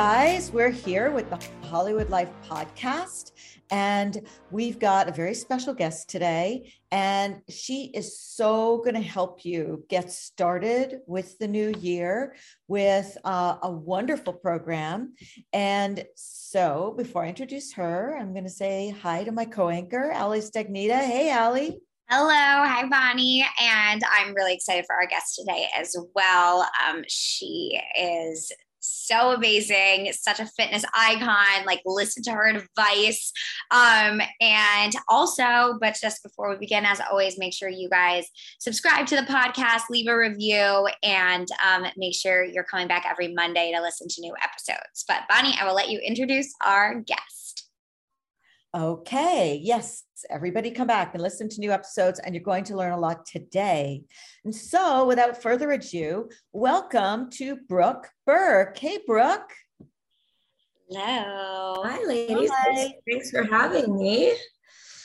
Guys, we're here with the Hollywood Life podcast, and we've got a very special guest today. And she is so going to help you get started with the new year with uh, a wonderful program. And so, before I introduce her, I'm going to say hi to my co anchor, Ali Stagnita. Hey, Ali. Hello, hi Bonnie, and I'm really excited for our guest today as well. Um, she is so amazing, such a fitness icon. Like, listen to her advice. Um, and also, but just before we begin, as always, make sure you guys subscribe to the podcast, leave a review, and um, make sure you're coming back every Monday to listen to new episodes. But Bonnie, I will let you introduce our guest. Okay, yes, everybody come back and listen to new episodes, and you're going to learn a lot today. And so, without further ado, welcome to Brooke Burke. Hey, Brooke. Hello. Hi, ladies. Hi. Thanks, thanks for having me.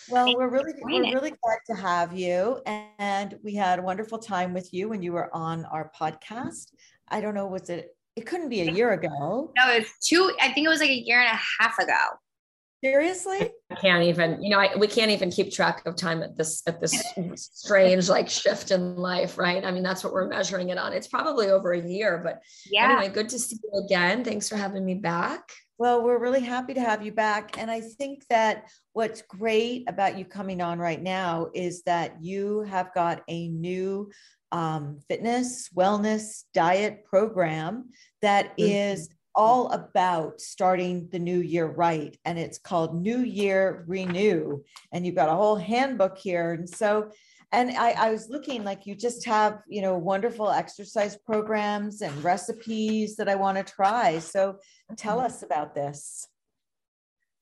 Well, Thank we're really we're really glad to have you, and we had a wonderful time with you when you were on our podcast. I don't know, was it? It couldn't be a year ago. No, it's two, I think it was like a year and a half ago. Seriously? I can't even, you know, I, we can't even keep track of time at this at this strange like shift in life, right? I mean, that's what we're measuring it on. It's probably over a year, but Yeah. anyway, good to see you again. Thanks for having me back. Well, we're really happy to have you back. And I think that what's great about you coming on right now is that you have got a new um, fitness, wellness, diet program that is all about starting the new year right. And it's called New Year Renew. And you've got a whole handbook here. And so, and I, I was looking like you just have, you know, wonderful exercise programs and recipes that I want to try. So tell mm-hmm. us about this.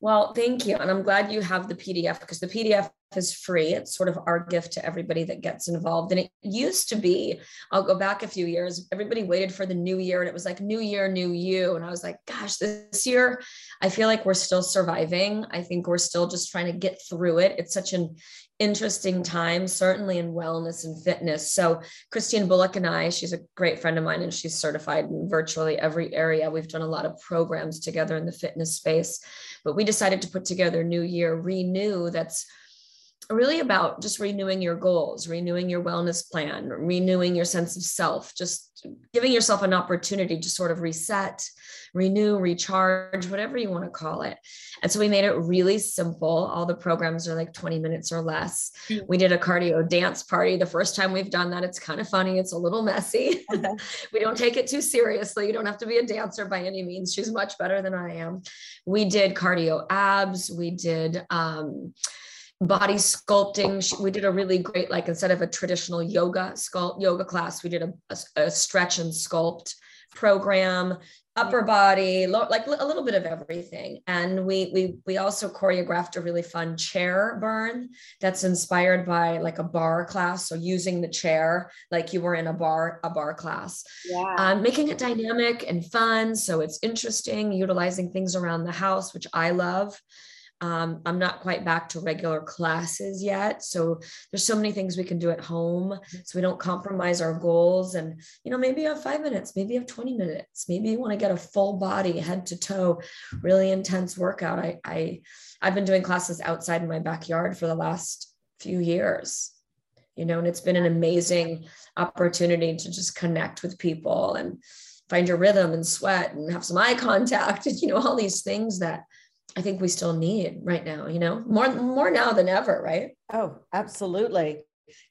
Well, thank you. And I'm glad you have the PDF because the PDF is free. It's sort of our gift to everybody that gets involved. And it used to be, I'll go back a few years, everybody waited for the new year and it was like, new year, new you. And I was like, gosh, this year, I feel like we're still surviving. I think we're still just trying to get through it. It's such an interesting time, certainly in wellness and fitness. So, Christine Bullock and I, she's a great friend of mine and she's certified in virtually every area. We've done a lot of programs together in the fitness space, but we decided to put together New Year Renew that's really about just renewing your goals, renewing your wellness plan, renewing your sense of self, just giving yourself an opportunity to sort of reset, renew, recharge, whatever you want to call it. And so we made it really simple. All the programs are like 20 minutes or less. Mm. We did a cardio dance party. The first time we've done that, it's kind of funny. It's a little messy. we don't take it too seriously. You don't have to be a dancer by any means. She's much better than I am. We did cardio abs. We did, um, body sculpting. We did a really great like instead of a traditional yoga sculpt yoga class we did a, a, a stretch and sculpt program upper body like a little bit of everything. And we we we also choreographed a really fun chair burn that's inspired by like a bar class. So using the chair like you were in a bar a bar class. Yeah. um, making it dynamic and fun. So it's interesting utilizing things around the house which i love um, i'm not quite back to regular classes yet so there's so many things we can do at home. So we don't compromise our goals and you know maybe you have five minutes maybe you have 20 minutes maybe you want to get a full body head to toe really intense workout. I i i've been doing classes outside in my backyard for the last few years you know and it's been an amazing opportunity to just connect with people and find your rhythm and sweat and have some eye contact and you know all these things that I think we still need right now, you know, more more now than ever, right? Oh, absolutely.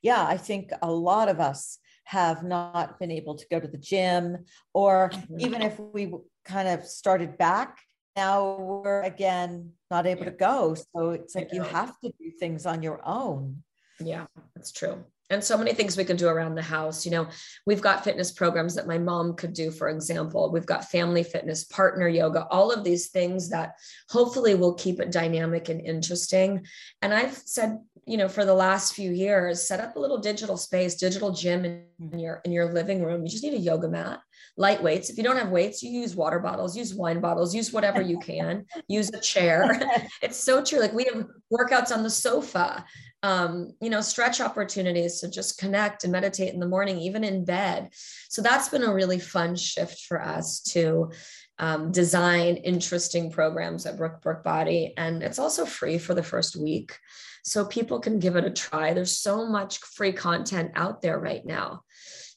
Yeah, I think a lot of us have not been able to go to the gym, or Mhm. even if we kind of started back now we're again not able to go. So it's like you have to do things on your own. Yeah, that's true. And so many things we can do around the house. You know, we've got fitness programs that my mom could do, for example. We've got family fitness, partner yoga, all of these things that hopefully will keep it dynamic and interesting. And I've said, you know, for the last few years, set up a little digital space, digital gym in, your in your living room. You just need a yoga mat light weights. If you don't have weights, you use water bottles, use wine bottles, use whatever you can, use a chair. it's so true. Like we have workouts on the sofa, um, you know, stretch opportunities to just connect and meditate in the morning, even in bed. So that's been a really fun shift for us to um, design interesting programs at Brooke Burke Body. And it's also free for the first week. So people can give it a try. There's so much free content out there right now.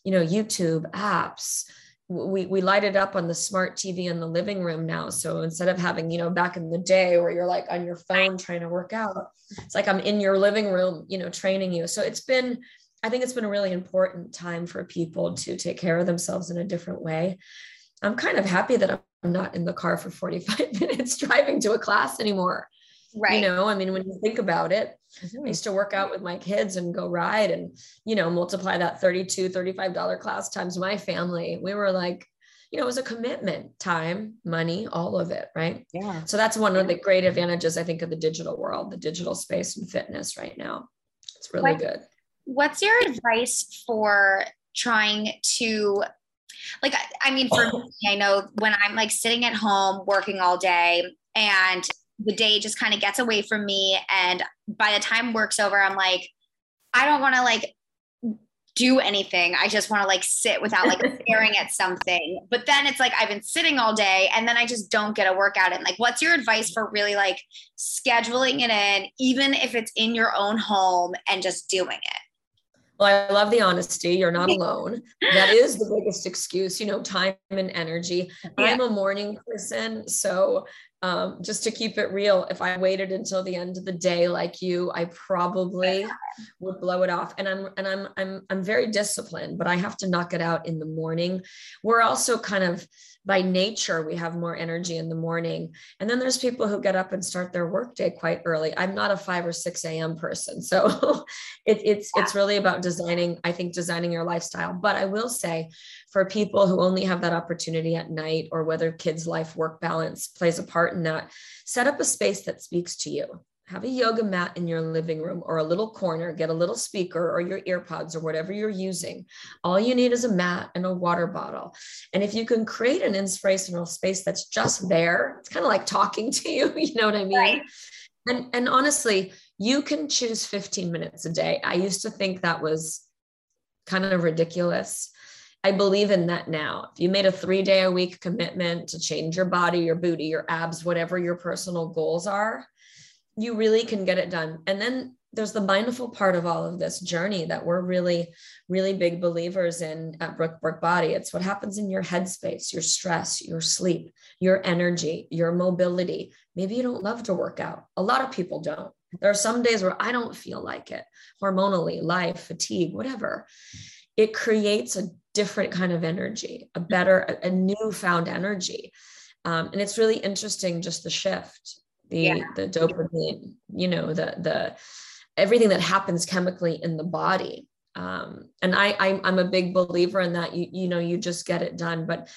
You know, YouTube, apps, we we light it up on the smart TV in the living room now. So instead of having, you know, back in the day where you're like on your phone trying to work out, it's like I'm in your living room, you know, training you. So it's been, I think it's been a really important time for people to take care of themselves in a different way. I'm kind of happy that I'm not in the car for 45 minutes driving to a class anymore. Right. You know, I mean, when you think about it, mm-hmm. I used to work out with my kids and go ride and, you know, multiply that 32, $35 class times my family. We were like, you know, it was a commitment, time, money, all of it. Right. Yeah. So that's one of the great advantages, I think, of the digital world, the digital space and fitness right now. It's really what, good. What's your advice for trying to like I mean for me, I know when I'm like sitting at home working all day and the day just kind of gets away from me. And by the time work's over, I'm like, I don't want to like do anything. I just want to like sit without like staring at something. But then it's like I've been sitting all day and then I just don't get a workout in. Like, what's your advice for really like scheduling it in, even if it's in your own home and just doing it? Well, I love the honesty. You're not alone. That is the biggest excuse, you know, time and energy. Yeah. I'm a morning person. So um, just to keep it real, if I waited until the end of the day like you, I probably would blow it off. And I'm and I'm I'm I'm very disciplined, but I have to knock it out in the morning. We're also kind of by nature we have more energy in the morning. And then there's people who get up and start their workday quite early. I'm not a 5 or 6 a.m person. So it, it's it's really about designing i think designing your lifestyle. But i will say for people who only have that opportunity at night or whether kids life work balance plays a part in that set up a space that speaks to you have a yoga mat in your living room or a little corner, get a little speaker or your earpods or whatever you're using. All you need is a mat and a water bottle. And if you can create an inspirational space that's just there, it's kind of like talking to you, you know what I mean? Right. And and honestly, you can choose 15 minutes a day. I used to think that was kind of ridiculous. I believe in that now. If you made a three day a week commitment to change your body, your booty, your abs, whatever your personal goals are, you really can get it done. And then there's the mindful part of all of this journey that we're really, really big believers in at Brooke Burke Body. It's what happens in your headspace, your stress, your sleep, your energy, your mobility. Maybe you don't love to work out. A lot of people don't. There are some days where I don't feel like it, hormonally, life, fatigue, whatever. It creates a different kind of energy, a better, a, newfound energy. Um, and it's really interesting just the shift the yeah. the dopamine you know the the everything that happens chemically in the body. Um, and I, I i'm a big believer in that. You you know you just get it done. But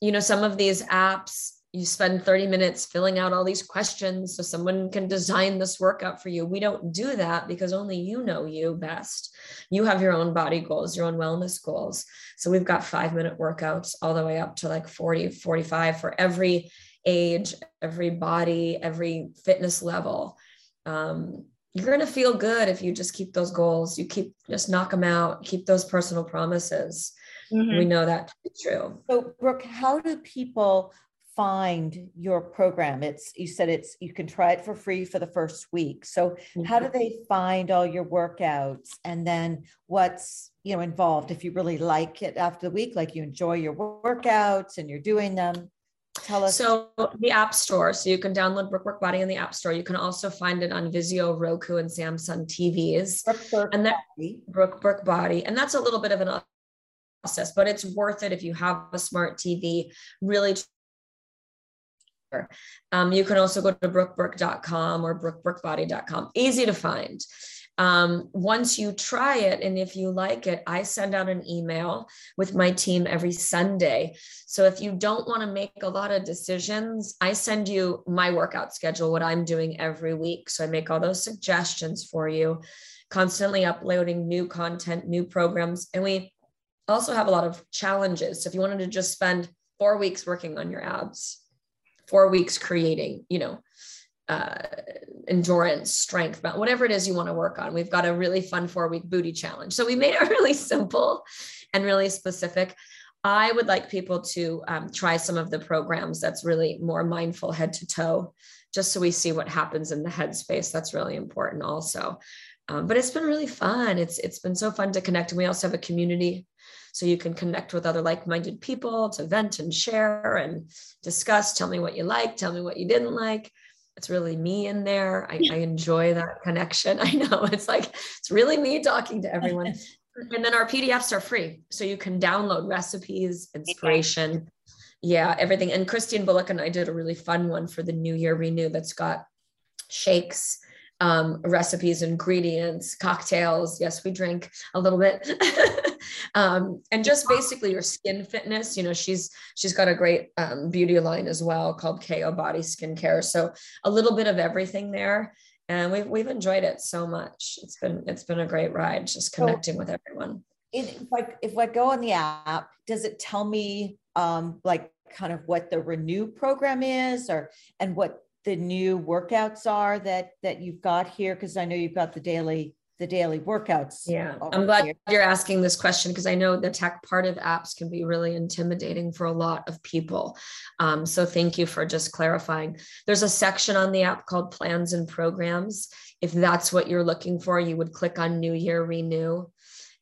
you know some of these apps you spend 30 minutes filling out all these questions so someone can design this workout for you. We don't do that because only you know you best. You have your own body goals your own wellness goals. So we've got five minute workouts all the way up to like 40 45 for every age, every body, every fitness level. Um, you're going to feel good if you just keep those goals. You keep just knock them out, keep those personal promises. Mm-hmm. We know that to be true. So, Brooke, how do people find your program? It's you said it's you can try it for free for the first week. So, mm-hmm. how do they find all your workouts and then what's you know involved if you really like it after the week, like you enjoy your workouts and you're doing them? Tell us. So the App Store. So you can download Brooke Burke Body in the App Store. You can also find it on Vizio, Roku, and Samsung TVs. Brook, Brook and that Body. Brooke Burke Body, and that's a little bit of an process, but it's worth it if you have a smart TV. Really Um, you can also go to brookeburke.com or brookeburkebody.com. Easy to find. Um, once you try it, and if you like it, I send out an email with my team every Sunday. So if you don't want to make a lot of decisions, I send you my workout schedule, what I'm doing every week. So I make all those suggestions for you, constantly uploading new content, new programs. And we also have a lot of challenges. So if you wanted to just spend four weeks working on your abs, four weeks creating, you know, uh, endurance, strength, whatever it is you want to work on. We've got a really fun four week booty challenge. So we made it really simple and really specific. I would like people to um, try some of the programs that's really more mindful head to toe, just so we see what happens in the headspace. That's really important also. Um, but it's been really fun. It's it's been so fun to connect. And we also have a community so you can connect with other like-minded people to vent and share and discuss tell me what you like tell me what you didn't like it's really me in there. I, I, enjoy that connection. I know it's like it's really me talking to everyone. and then our PDFs are free. So you can download recipes, inspiration. Yeah, everything. And Christine Bullock and I did a really fun one for the New Year Renew that's got shakes um, recipes, ingredients, cocktails. Yes, we drink a little bit. um, and just basically your skin fitness. You know, she's she's got a great um, beauty line as well called KO Body Skincare. So a little bit of everything there. And we've we've enjoyed it so much. It's been it's been a great ride just connecting so, with everyone. If I if I go on the app, does it tell me um like kind of what the renew program is or and what the new workouts are that that you've got here because i know you've got the daily the daily workouts yeah i'm glad here. you're asking this question because i know the tech part of apps can be really intimidating for a lot of people um, so thank you for just clarifying there's a section on the app called plans and programs if that's what you're looking for you would click on new year renew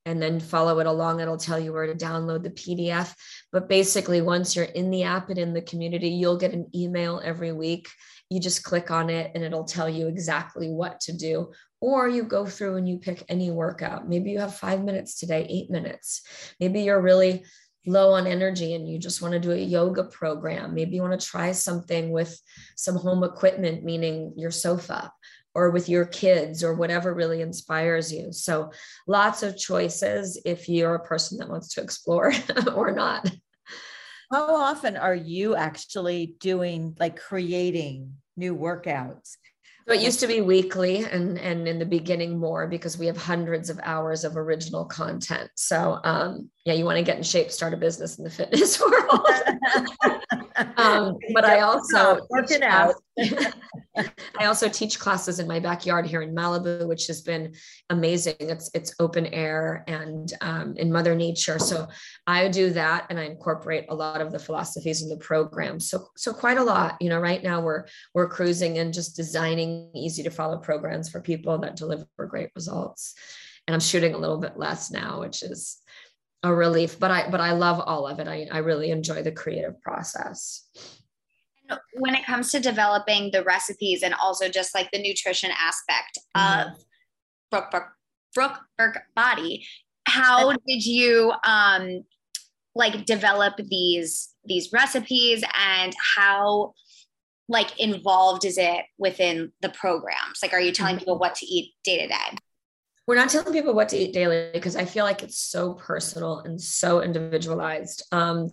and then follow it along. It'll tell you where to download the PDF. But basically, once you're in the app and in the community, you'll get an email every week you just click on it and it'll tell you exactly what to do. Or you go through and you pick any workout. Maybe you have five minutes today, eight minutes. Maybe you're really low on energy and you just want to do a yoga program. Maybe you want to try something with some home equipment, meaning your sofa or with your kids or whatever really inspires you. So lots of choices if you're a person that wants to explore or not. How often are you actually doing like creating new workouts? So it used to be weekly and and in the beginning more because we have hundreds of hours of original content. So um yeah, you want to get in shape, start a business in the fitness world. um, but I also out. I also teach classes in my backyard here in Malibu, which has been amazing. It's it's open air and um, in Mother Nature. So I do that, and I incorporate a lot of the philosophies in the program. So so quite a lot. You know, right now we're we're cruising and just designing easy to follow programs for people that deliver great results. And I'm shooting a little bit less now, which is a relief but i but i love all of it i, I really enjoy the creative process when it comes to developing the recipes and also just like the nutrition aspect mm-hmm. of brooke burke body how did you um like develop these these recipes and how like involved is it within the programs like are you telling mm-hmm. people what to eat day to day we're not telling people what to eat daily because I feel like it's so personal and so individualized. Um,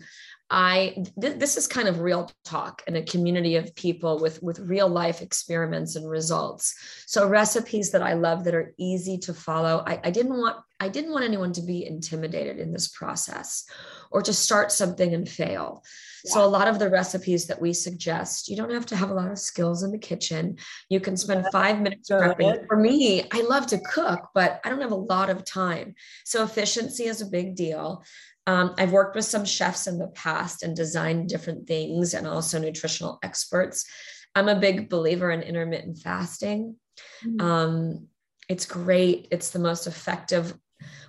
I th- this is kind of real talk in a community of people with with real life experiments and results. So recipes that I love that are easy to follow. I, I didn't want I didn't want anyone to be intimidated in this process or to start something and fail. Yeah. So a lot of the recipes that we suggest, you don't have to have a lot of skills in the kitchen. You can spend five minutes prepping. For me, I love to cook, but I don't have a lot of time. So efficiency is a big deal. Um, I've worked with some chefs in the past and designed different things and also nutritional experts. I'm a big believer in intermittent fasting. Mm-hmm. Um, it's great. It's the most effective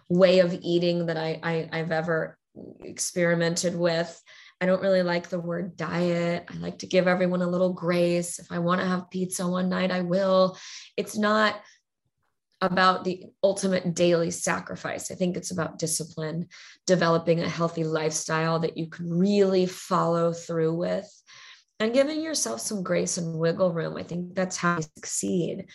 way of eating that I, I I've ever experimented with. I don't really like the word diet. I like to give everyone a little grace. If I want to have pizza one night, I will. It's not about the ultimate daily sacrifice. I think it's about discipline, developing a healthy lifestyle that you can really follow through with. and giving yourself some grace and wiggle room. I think that's how you succeed.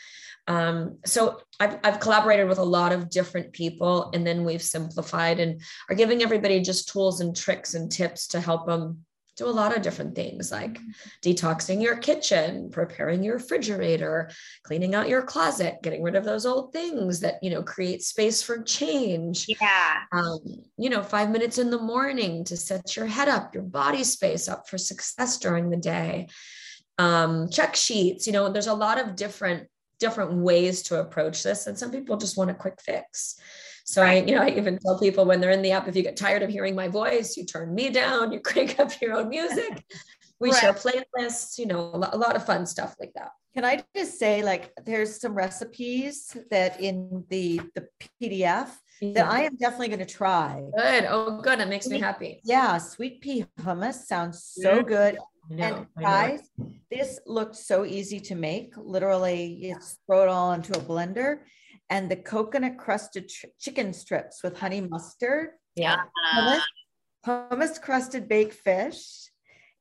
Um, so I've, I've collaborated with a lot of different people, and then we've simplified and are giving everybody just tools and tricks and tips to help them do a lot of different things like detoxing your kitchen preparing your refrigerator cleaning out your closet getting rid of those old things that you know create space for change. Yeah. Um, you know five minutes in the morning to set your head up your body space up for success during the day. Um, check sheets you know there's a lot of different different ways to approach this and some people just want a quick fix so I, you know, I even tell people when they're in the app, if you get tired of hearing my voice, you turn me down, you crank up your own music. We right. share playlists, you know, a lot of fun stuff like that. Can I just say, like, there's some recipes that in the the PDF that I am definitely going to try. Good. Oh, good. It makes me happy. Yeah, sweet pea hummus sounds so mm. good. and guys, this looked so easy to make. Literally, you throw it all into a blender and the coconut crusted ch- chicken strips with honey mustard. Yeah. Hummus, hummus crusted baked fish.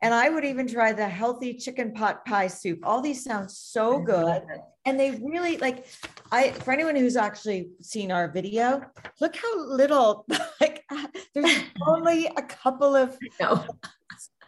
And I would even try the healthy chicken pot pie soup. All these sound so good. And they really like I for anyone who's actually seen our video, look how little like there's only a couple of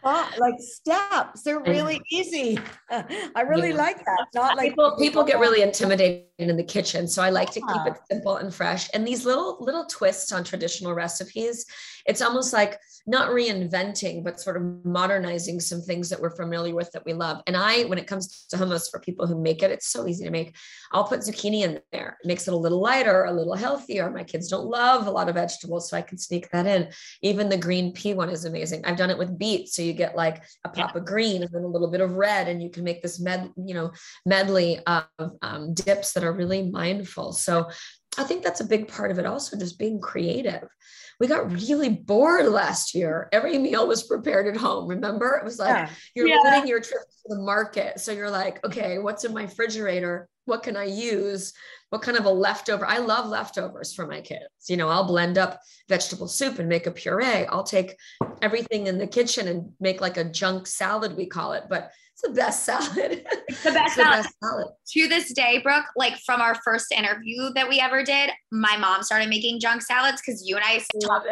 like steps. They're really easy. I really yeah. like that. Not like people, people get really intimidated in the kitchen. So I like to keep it simple and fresh. And these little little twists on traditional recipes, it's almost like not reinventing, but sort of modernizing some things that we're familiar with that we love. And I, when it comes to hummus for people who make it, it's so easy to make. I'll put zucchini in there. It makes it a little lighter, a little healthier. My kids don't love a lot of vegetables, so I can sneak that in. Even the green pea one is amazing. I've done it with beets. So you get like a pop of green and then a little bit of red, and you can make this med, you know, medley of um, dips that are really mindful. So I think that's a big part of it also, just being creative we got really bored last year. Every meal was prepared at home. Remember? It was like yeah. you're yeah. limiting your trip to the market. So you're like, okay, what's in my refrigerator? What can I use? What kind of a leftover? I love leftovers for my kids. You know, I'll blend up vegetable soup and make a puree. I'll take everything in the kitchen and make like a junk salad, we call it. But it's the best salad. It's the best, it's salad. The best salad. To this day, Brooke, like from our first interview that we ever did, my mom started making junk salads because you and I talked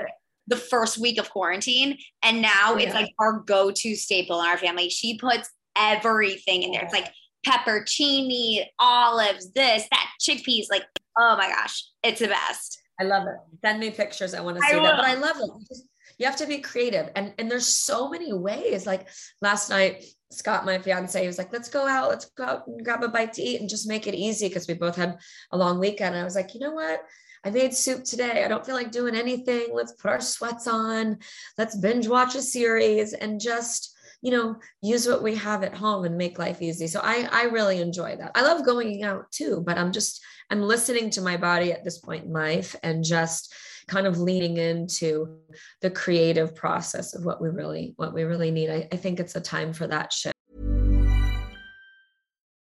the first week of quarantine. And now oh, yeah. it's like our go-to staple in our family. She puts everything in there. It's like peppercini, olives, this, that, chickpeas. Like, oh my gosh, it's the best. I love it. Send me pictures. I want to see that. But I love it. You have to be creative. And, and there's so many ways. Like last night, Scott, my fiance, he was like, let's go out, let's go out and grab a bite to eat and just make it easy because we both had a long weekend. And I was like, you know what? I made soup today. I don't feel like doing anything. Let's put our sweats on. Let's binge watch a series and just, you know, use what we have at home and make life easy. So I I really enjoy that. I love going out too, but I'm just I'm listening to my body at this point in life and just kind of leaning into the creative process of what we really what we really need. I, I think it's a time for that shift.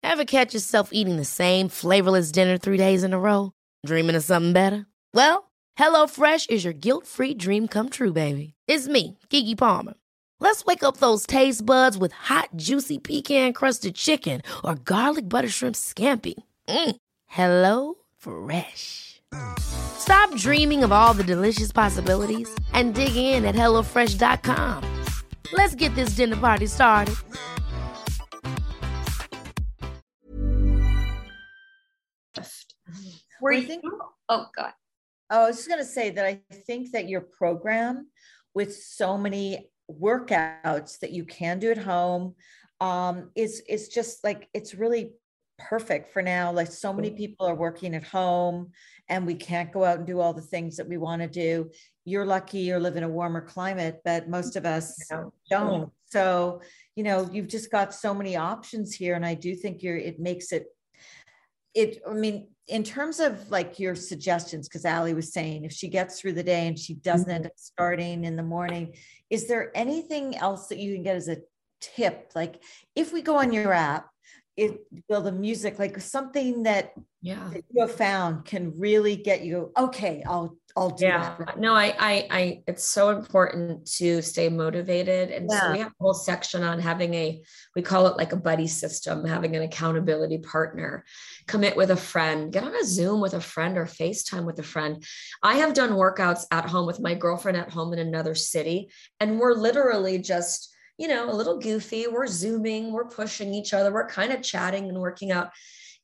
Ever catch yourself eating the same flavorless dinner three days in a row? Dreaming of something better? Well HelloFresh is your guilt-free dream come true baby. It's me Keke Palmer let's wake up those taste buds with hot juicy pecan crusted chicken or garlic butter shrimp scampi mm. hello fresh Stop dreaming of all the delicious possibilities and dig in at HelloFresh.com. Let's get this dinner party started. Were you? Think, oh, God. I was just going to say that I think that your program with so many workouts that you can do at home um, is is just like it's really perfect for now. Like so many people are working at home and we can't go out and do all the things that we want to do. You're lucky you live in a warmer climate, but most of us don't. So, you know, you've just got so many options here. And I do think you're, it makes it, it, I mean, in terms of like your suggestions, because Ali was saying if she gets through the day and she doesn't end mm-hmm. up starting in the morning, is there anything else that you can get as a tip? Like if we go on your app, it will the music like something that yeah. that you have found can really get you okay i'll i'll do yeah. that. No I, I i it's so important to stay motivated. And so we have a whole section on having a we call it like a buddy system having an accountability partner. Commit with a friend. Get on a zoom with a friend or facetime with a friend. I have done workouts at home with my girlfriend at home in another city and we're literally just you know a little goofy. We're zooming we're pushing each other we're kind of chatting and working out.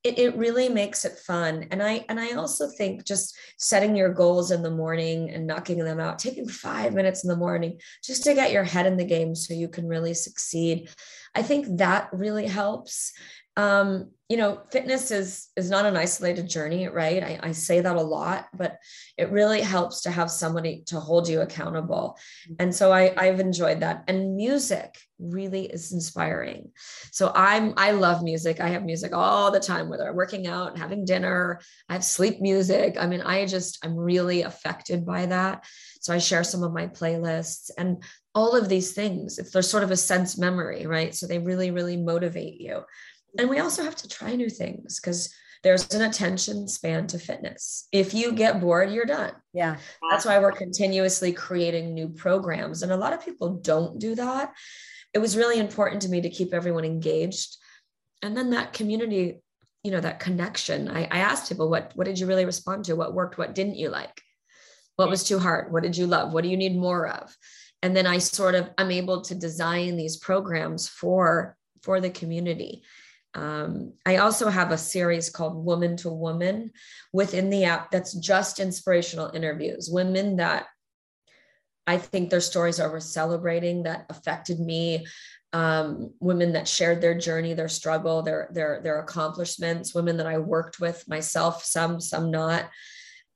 It, it really makes it fun. And i and i also think just setting your goals in the morning and knocking them out taking five minutes in the morning just to get your head in the game so you can really succeed i think that really helps um, you know fitness is is not an isolated journey right? I, I say that a lot but it really helps to have somebody to hold you accountable. And so I, i've enjoyed that. And music really is inspiring. So i'm i love music. I have music all the time whether i'm working out having dinner. I have sleep music. I mean i just i'm really affected by that. So i share some of my playlists and all of these things. If there's sort of a sense memory right? So they really really motivate you and we also have to try new things because there's an attention span to fitness. If you get bored, you're done. yeah That's why we're continuously creating new programs. And a lot of people don't do that. It was really important to me to keep everyone engaged. And then that community, you know, that connection. I, I asked people, what, what did you really respond to? What worked? What didn't you like? What was too hard? What did you love? What do you need more of? And then I sort of, I'm able to design these programs for, for the community. Um, I also have a series called Woman to Woman within the app that's just inspirational interviews, women that I think their stories are worth celebrating that affected me. Um, women that shared their journey, their struggle, their their their accomplishments. Women that I worked with myself, some some not,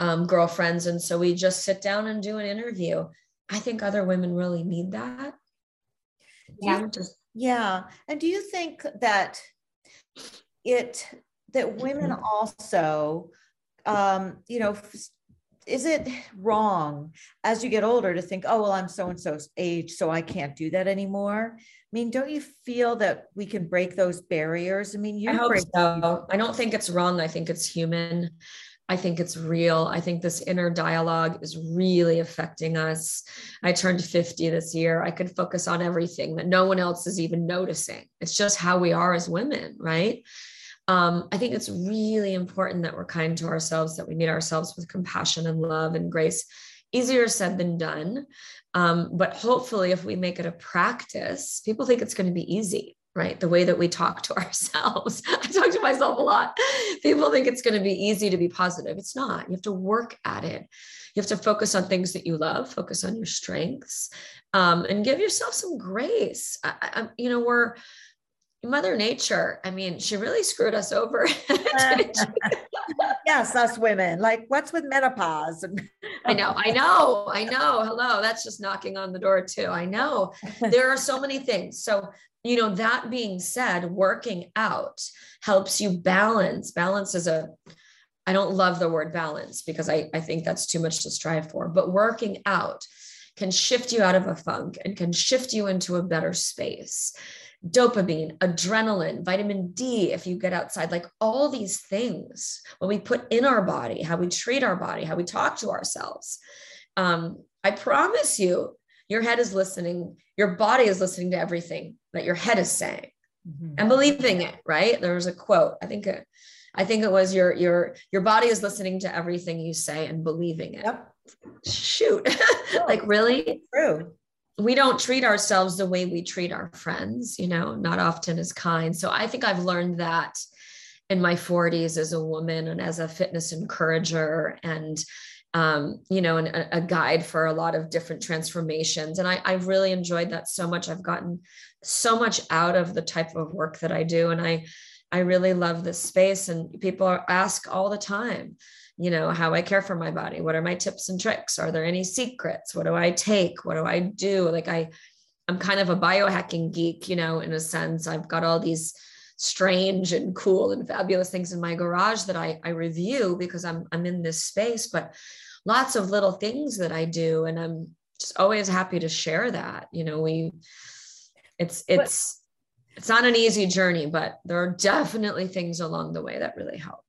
um, girlfriends, and so we just sit down and do an interview. I think other women really need that. Yeah. Yeah. And do you think that it that women also um you know is it wrong as you get older to think oh well I'm so and so's age so I can't do that anymore? I mean, don't you feel that we can break those barriers? I mean, you I hope break so. I don't think it's wrong. I think it's human. I think it's real. I think this inner dialogue is really affecting us. I turned 50 this year. I could focus on everything that no one else is even noticing. It's just how we are as women, right? Um, I think it's really important that we're kind to ourselves, that we meet ourselves with compassion and love and grace. Easier said than done. Um, but hopefully, if we make it a practice, people think it's going to be easy right? The way that we talk to ourselves. I talk to myself a lot. People think it's going to be easy to be positive. It's not. You have to work at it. You have to focus on things that you love, focus on your strengths, um, and give yourself some grace. I, I, you know, we're Mother Nature. I mean, she really screwed us over. yes, us women. Like, what's with menopause? I know, I know, I know. Hello, that's just knocking on the door too. I know. There are so many things. So you know, that being said, working out helps you balance. Balance is a, I don't love the word balance because I, I think that's too much to strive for, but working out can shift you out of a funk and can shift you into a better space. Dopamine, adrenaline, vitamin D, if you get outside, like all these things, what we put in our body, how we treat our body, how we talk to ourselves. Um, I promise you, your head is listening, your body is listening to everything that your head is saying Mhm. and believing it right there was a quote i think it, i think it was your your your body is listening to everything you say and believing it Yep. shoot like really True. We don't treat ourselves the way we treat our friends you know not often as kind so i think i've learned that in my 40s as a woman and as a fitness encourager and um, you know, and a, a guide for a lot of different transformations. And I, I've really enjoyed that so much. I've gotten so much out of the type of work that I do. And I, I really love this space. And people are, ask all the time, you know, how I care for my body. What are my tips and tricks? Are there any secrets? What do I take? What do I do? Like I, I'm kind of a biohacking geek, you know, in a sense. I've got all these strange and cool and fabulous things in my garage that I, I review because I'm I'm in this space, but lots of little things that I do. And I'm just always happy to share that. You know, we it's it's it's not an easy journey, but there are definitely things along the way that really help.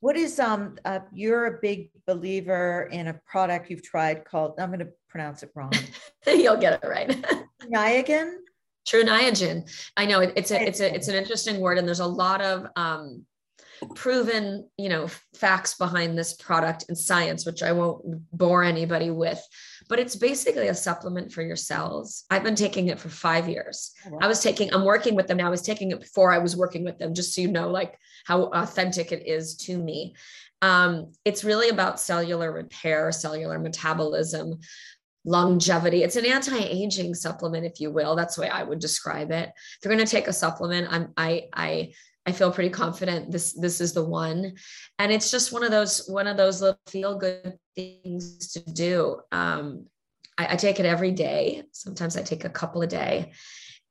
What is um uh, you're a big believer in a product you've tried called I'm going to pronounce it wrong. You'll get it right. Niagen? Tru Niagen. I know it, it's a it's a it's an interesting word, and there's a lot of um, proven you know facts behind this product and science, which I won't bore anybody with. But it's basically a supplement for your cells. I've been taking it for five years. Oh, wow. I was taking. I'm working with them now. I was taking it before I was working with them, just so you know, like how authentic it is to me. Um, it's really about cellular repair, cellular metabolism, longevity. It's an anti-aging supplement, if you will. That's the way I would describe it. If you're going to take a supplement, I'm I I I feel pretty confident this this is the one. And it's just one of those one of those little feel good things to do. Um, I, I take it every day. Sometimes I take a couple a day,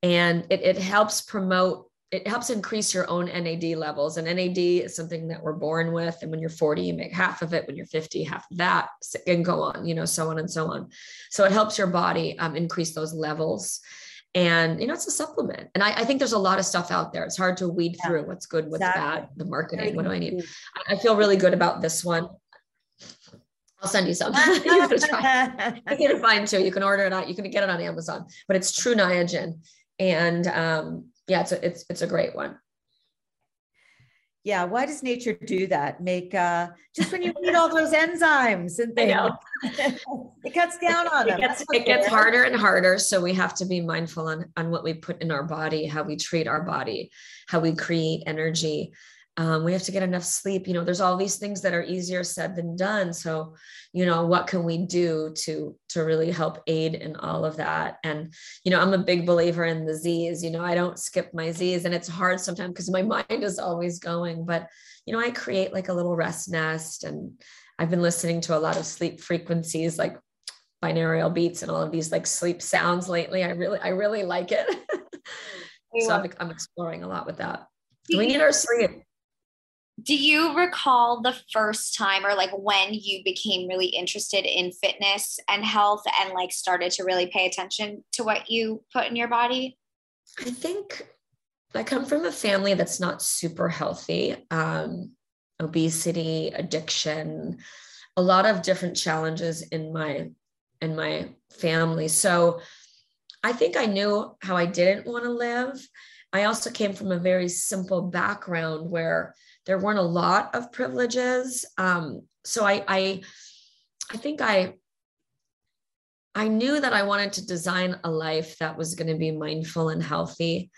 and it, it helps promote it helps increase your own NAD levels. And NAD is something that we're born with. And when you're 40, you make half of it. When you're 50, half of that, and go on, you know, so on and so on. So it helps your body um, increase those levels. And, you know, it's a supplement. And I, I, think there's a lot of stuff out there. It's hard to weed yeah, through what's good, what's exactly. bad, the marketing. What do I need? I feel really good about this one. I'll send you some. you can try. You can find too. You can order it out. You can get it on Amazon, but it's Tru Niagen. And um, yeah, it's a, it's it's a great one. Yeah, why does nature do that? Make uh just when you need all those enzymes and things, it cuts down on them. It gets, it gets harder and harder. So we have to be mindful on, on what we put in our body, how we treat our body, how we create energy um, we have to get enough sleep. You know there's all these things that are easier said than done. So you know what can we do to to really help aid in all of that? And you know i'm a big believer in the z's you know i don't skip my z's and it's hard sometimes because my mind is always going but you know i create like a little rest nest and i've been listening to a lot of sleep frequencies like binaural beats and all of these like sleep sounds lately. I really i really like it. So I'm, I'm exploring a lot with that. We need our sleep do you recall the first time or like when you became really interested in fitness and health and like started to really pay attention to what you put in your body? I think I come from a family that's not super healthy. Um, obesity, addiction, a lot of different challenges in my in my family. So I think I knew how I didn't want to live. I also came from a very simple background where there weren't a lot of privileges. Um, so I, I, I think I, I knew that I wanted to design a life that was going to be mindful and healthy.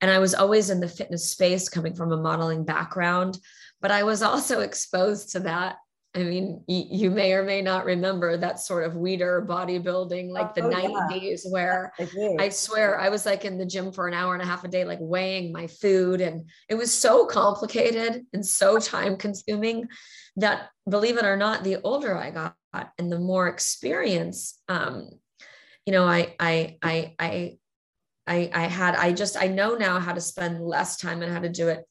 And I was always in the fitness space coming from a modeling background, but I was also exposed to that I mean, you may or may not remember that sort of Weider bodybuilding, like the oh, 90s, yeah. where I, I, swear I was like in the gym for an hour and a half a day, like weighing my food. And it was so complicated and so time consuming that, believe it or not, the older I got and the more experience, um, you know, I, I, I, I, I, I had, I just, I know now how to spend less time and how to do it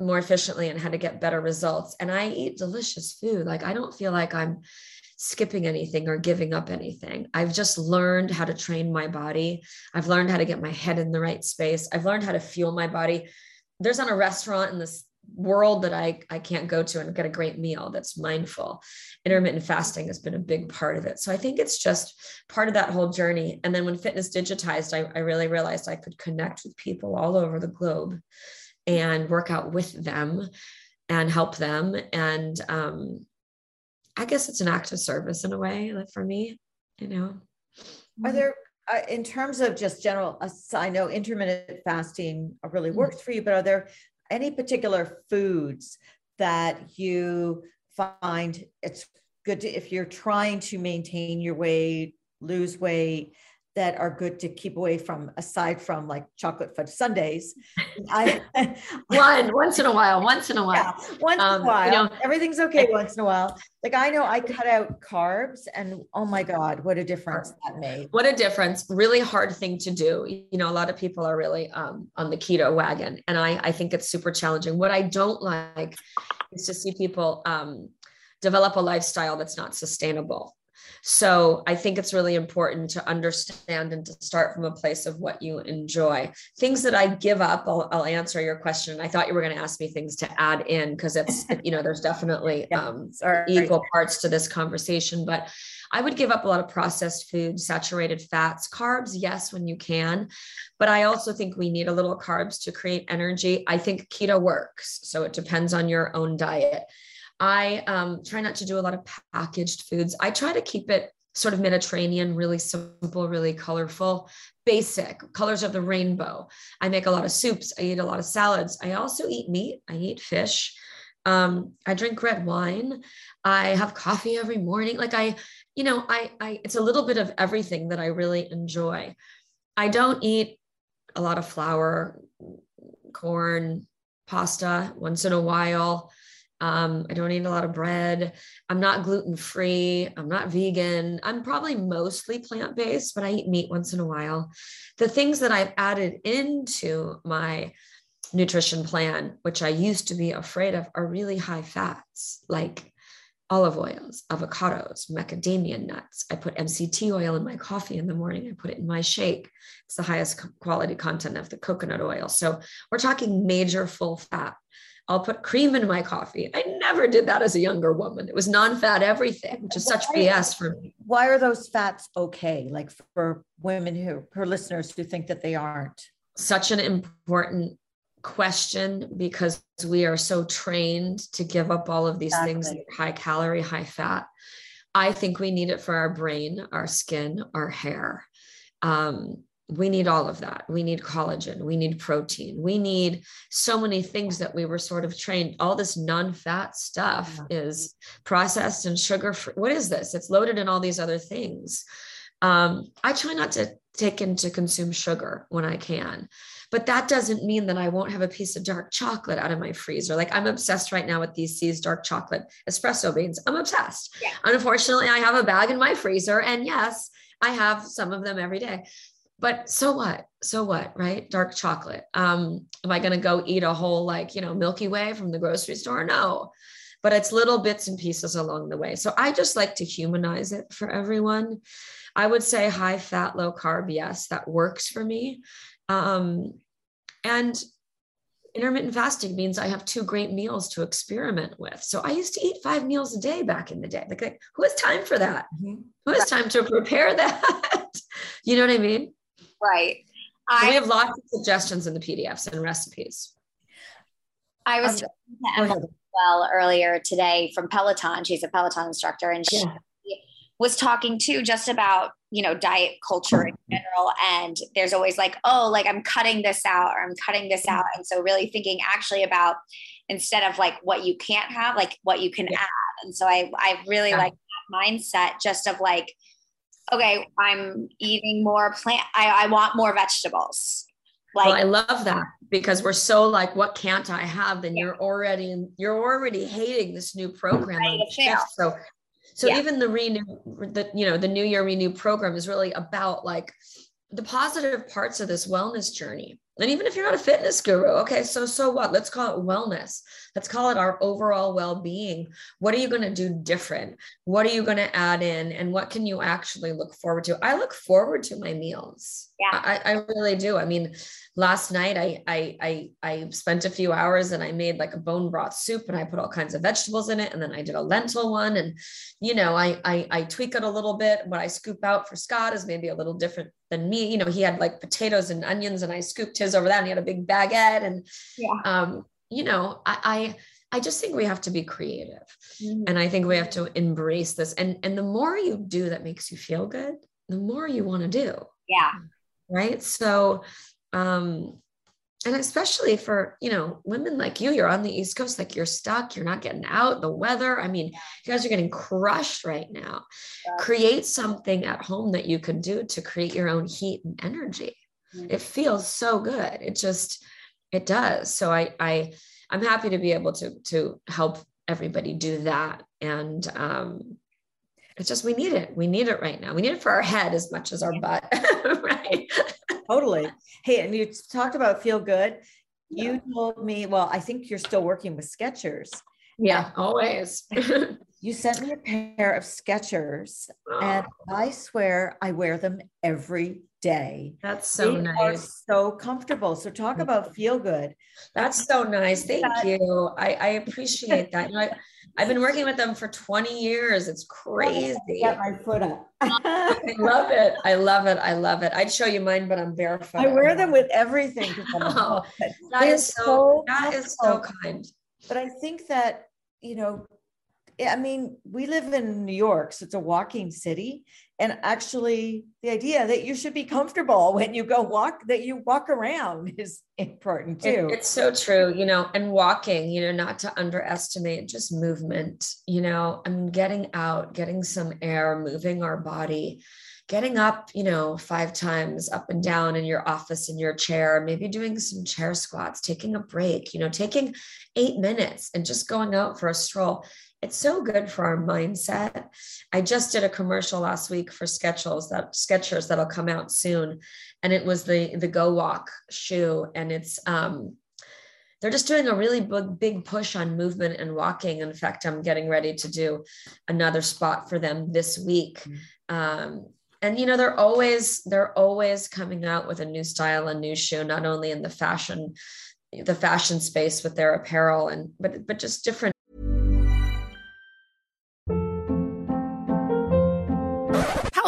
more efficiently and how to get better results. And I eat delicious food. Like I don't feel like I'm skipping anything or giving up anything. I've just learned how to train my body. I've learned how to get my head in the right space. I've learned how to fuel my body. There's not a restaurant in this world that I, I can't go to and get a great meal that's mindful. Intermittent fasting has been a big part of it. So I think it's just part of that whole journey. And then when fitness digitized, I, I really realized I could connect with people all over the globe and work out with them and help them. And um, I guess it's an act of service in a way, like for me, you know. Are there, uh, in terms of just general, uh, I know intermittent fasting really mm-hmm. works for you, but are there any particular foods that you find it's good to, if you're trying to maintain your weight, lose weight, that are good to keep away from aside from like chocolate fudge sundaes. I one once in a while once in a while. Yeah, once um, in a while you know, everything's okay I, once in a while. Like i know i cut out carbs and oh my god what a difference that made. What a difference. Really hard thing to do. You know a lot of people are really um, on the keto wagon and i i think it's super challenging. What i don't like is to see people um, develop a lifestyle that's not sustainable So I think it's really important to understand and to start from a place of what you enjoy. Things that I give up, I'll, I'll answer your question. I thought you were going to ask me things to add in because it's, you know, there's definitely yeah, um, equal parts to this conversation, but I would give up a lot of processed food, saturated fats, carbs, yes, when you can. But I also think we need a little carbs to create energy. I think keto works. So it depends on your own diet. I um, try not to do a lot of packaged foods. I try to keep it sort of Mediterranean, really simple, really colorful, basic colors of the rainbow. I make a lot of soups. I eat a lot of salads. I also eat meat. I eat fish. Um, I drink red wine. I have coffee every morning. Like I, you know, I, I, it's a little bit of everything that I really enjoy. I don't eat a lot of flour, corn, pasta once in a while. Um, I don't eat a lot of bread. I'm not gluten free. I'm not vegan. I'm probably mostly plant based, but I eat meat once in a while. The things that I've added into my nutrition plan, which I used to be afraid of, are really high fats, like olive oils, avocados, macadamia nuts. I put MCT oil in my coffee in the morning. I put it in my shake. It's the highest quality content of the coconut oil. So we're talking major full fat. I'll put cream in my coffee. I never did that as a younger woman. It was non-fat everything, which is such BS for me. Why are those fats okay? Like for women who, for listeners who think that they aren't. Such an important question because we are so trained to give up all of these exactly. things high calorie, high fat. I think we need it for our brain, our skin, our hair. Um, we need all of that. We need collagen. We need protein. We need so many things that we were sort of trained. All this non fat stuff yeah. is processed and sugar free. What is this? It's loaded in all these other things. Um, I try not to take in to consume sugar when I can. But that doesn't mean that I won't have a piece of dark chocolate out of my freezer. Like I'm obsessed right now with these See's dark chocolate espresso beans. I'm obsessed. Yeah. Unfortunately, I have a bag in my freezer. And yes, I have some of them every day. But so what? So what, right? Dark chocolate. Um, am I going to go eat a whole like, you know, Milky Way from the grocery store? No but it's little bits and pieces along the way. So I just like to humanize it for everyone. I would say high fat, low carb. Yes, that works for me. Um, and intermittent fasting means I have two great meals to experiment with. So I used to eat five meals a day back in the day. Like, like who has time for that? Mm-hmm. Who has time to prepare that? you know what I mean? Right. I, we have lots of suggestions in the PDFs and recipes. I was um, well earlier today from Peloton. She's a Peloton instructor, and she yeah was talking too just about you know diet culture in general and there's always like oh like i'm cutting this out or i'm cutting this out and so really thinking actually about instead of like what you can't have like what you can yeah. add and so i i really yeah. like that mindset just of like okay i'm eating more plant i, I want more vegetables like well, i love that because we're so like what can't i have then yeah. you're already you're already hating this new program so so yeah. even the renew, the you know, the New Year Renew program is really about like the positive parts of this wellness journey. And even if you're not a fitness guru, okay, so so what? Let's call it wellness. Let's call it our overall well-being. What are you going to do different? What are you going to add in? And what can you actually look forward to? I look forward to my meals. Yeah. I, I really do. I mean, last night I, I I I spent a few hours and I made like a bone broth soup and I put all kinds of vegetables in it. And then I did a lentil one. And you know, I I, I tweak it a little bit. What I scoop out for Scott is maybe a little different than me. You know, he had like potatoes and onions and I scooped his over that and he had a big baguette. And yeah. um, you know, I, I I just think we have to be creative. Mm-hmm. And I think we have to embrace this. And and the more you do that makes you feel good, the more you want to do. Yeah. Right. So um and especially for you know women like you you're on the east coast like you're stuck you're not getting out the weather i mean you guys are getting crushed right now. Yeah. create something at home that you can do to create your own heat and energy. Mm-hmm. it feels so good. It just it does. So i i i'm happy to be able to to help everybody do that. And um it's just we need it. We need it right now. We need it for our head as much as our butt right totally hey and you talked about feel good you told me well i think you're still working with skechers yeah always you sent me a pair of Skechers, and oh. I swear I wear them every day. That's so They are nice. so comfortable. So talk about feel good. That's so nice. Thank you. I, I appreciate that. You know, I, I've been working with them for 20 years. It's crazy. Get my foot up. I love it. I love it. I love it. I'd show you mine, but I'm barefoot. I wear them with everything. Oh. That is so, that is so kind. But I think that, you know, I mean, we live in New York, so it's a walking city. And actually, the idea that you should be comfortable when you go walk, that you walk around is important It- too. it's so true, you know, and walking, you know, not to underestimate just movement, you know, I mean, getting out, getting some air, moving our body, getting up, you know, five times up and down in your office in your chair, maybe doing some chair squats, taking a break, you know, taking eight minutes and just going out for a stroll. It's so good for our mindset. I just did a commercial last week for Skechers that Skechers that'll come out soon and it was the the go walk shoe and it's um they're just doing a really big big push on movement and walking. In fact i'm getting ready to do another spot for them this week. Um and you know they're always they're always coming out with a new style a new shoe not only in the fashion the fashion space with their apparel and but but just different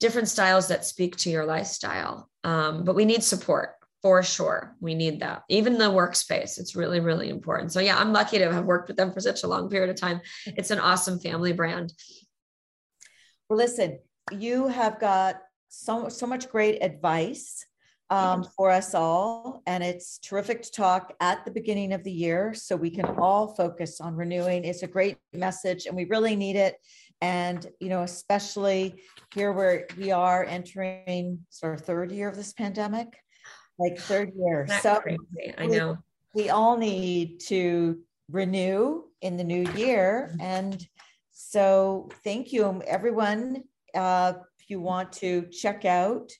different styles that speak to your lifestyle. Um, but we need support for sure. We need that. Even the workspace, it's really, really important. So, yeah, I'm lucky to have worked with them for such a long period of time. It's an awesome family brand. Well, listen, you have got so, so much great advice um, for us all. And it's terrific to talk at the beginning of the year so we can all focus on renewing. It's a great message and we really need it. And, you know, especially here where we are entering sort of third year of this pandemic, like third year. Isn't So crazy? I know. we all need to renew in the new year. And so thank you, everyone. Uh, if you want to check out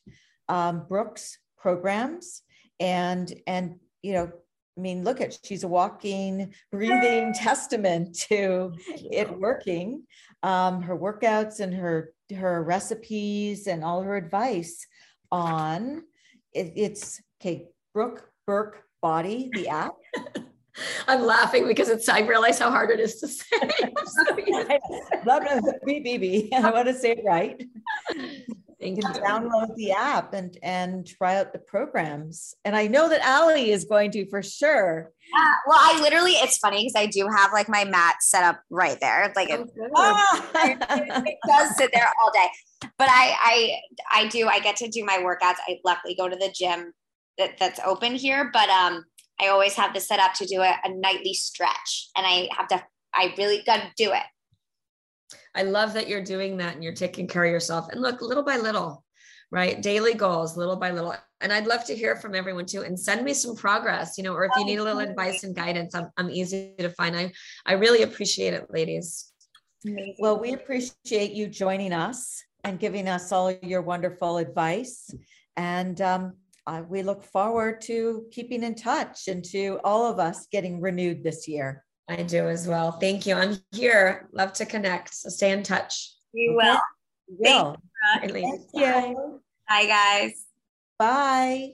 um, Brooke's programs and, and, you know, I mean, look at, she's a walking, breathing testament to it working. Um, her workouts and her, her recipes and all her advice on it, it's okay, Brooke Burke Body, the app. I'm laughing because it's I realize how hard it is to say. BBB. I want to say it right. Thank You you. can download the app and and try out the programs. And I know that Ali is going to for sure. Yeah, well, I literally, it's funny because I do have like my mat set up right there. Like it, Ah! it does sit there all day. But I, I, I do. I get to do my workouts. I luckily go to the gym that, that's open here, but um, I always have this set up to do a, a nightly stretch, and I have to. I really got to do it. I love that you're doing that and you're taking care of yourself. And look, little by little, right? Daily goals, little by little. And I'd love to hear from everyone too. And send me some progress, you know, or if you need a little advice and guidance, I'm, I'm easy to find. I, I really appreciate it, ladies. Well, we appreciate you joining us and giving us all your wonderful advice. And um, uh, we look forward to keeping in touch and to all of us getting renewed this year. I do as well. Thank you. I'm here. Love to connect. So stay in touch. We Okay. will. Will. Bye, ladies. Thank you. Bye, guys. Bye.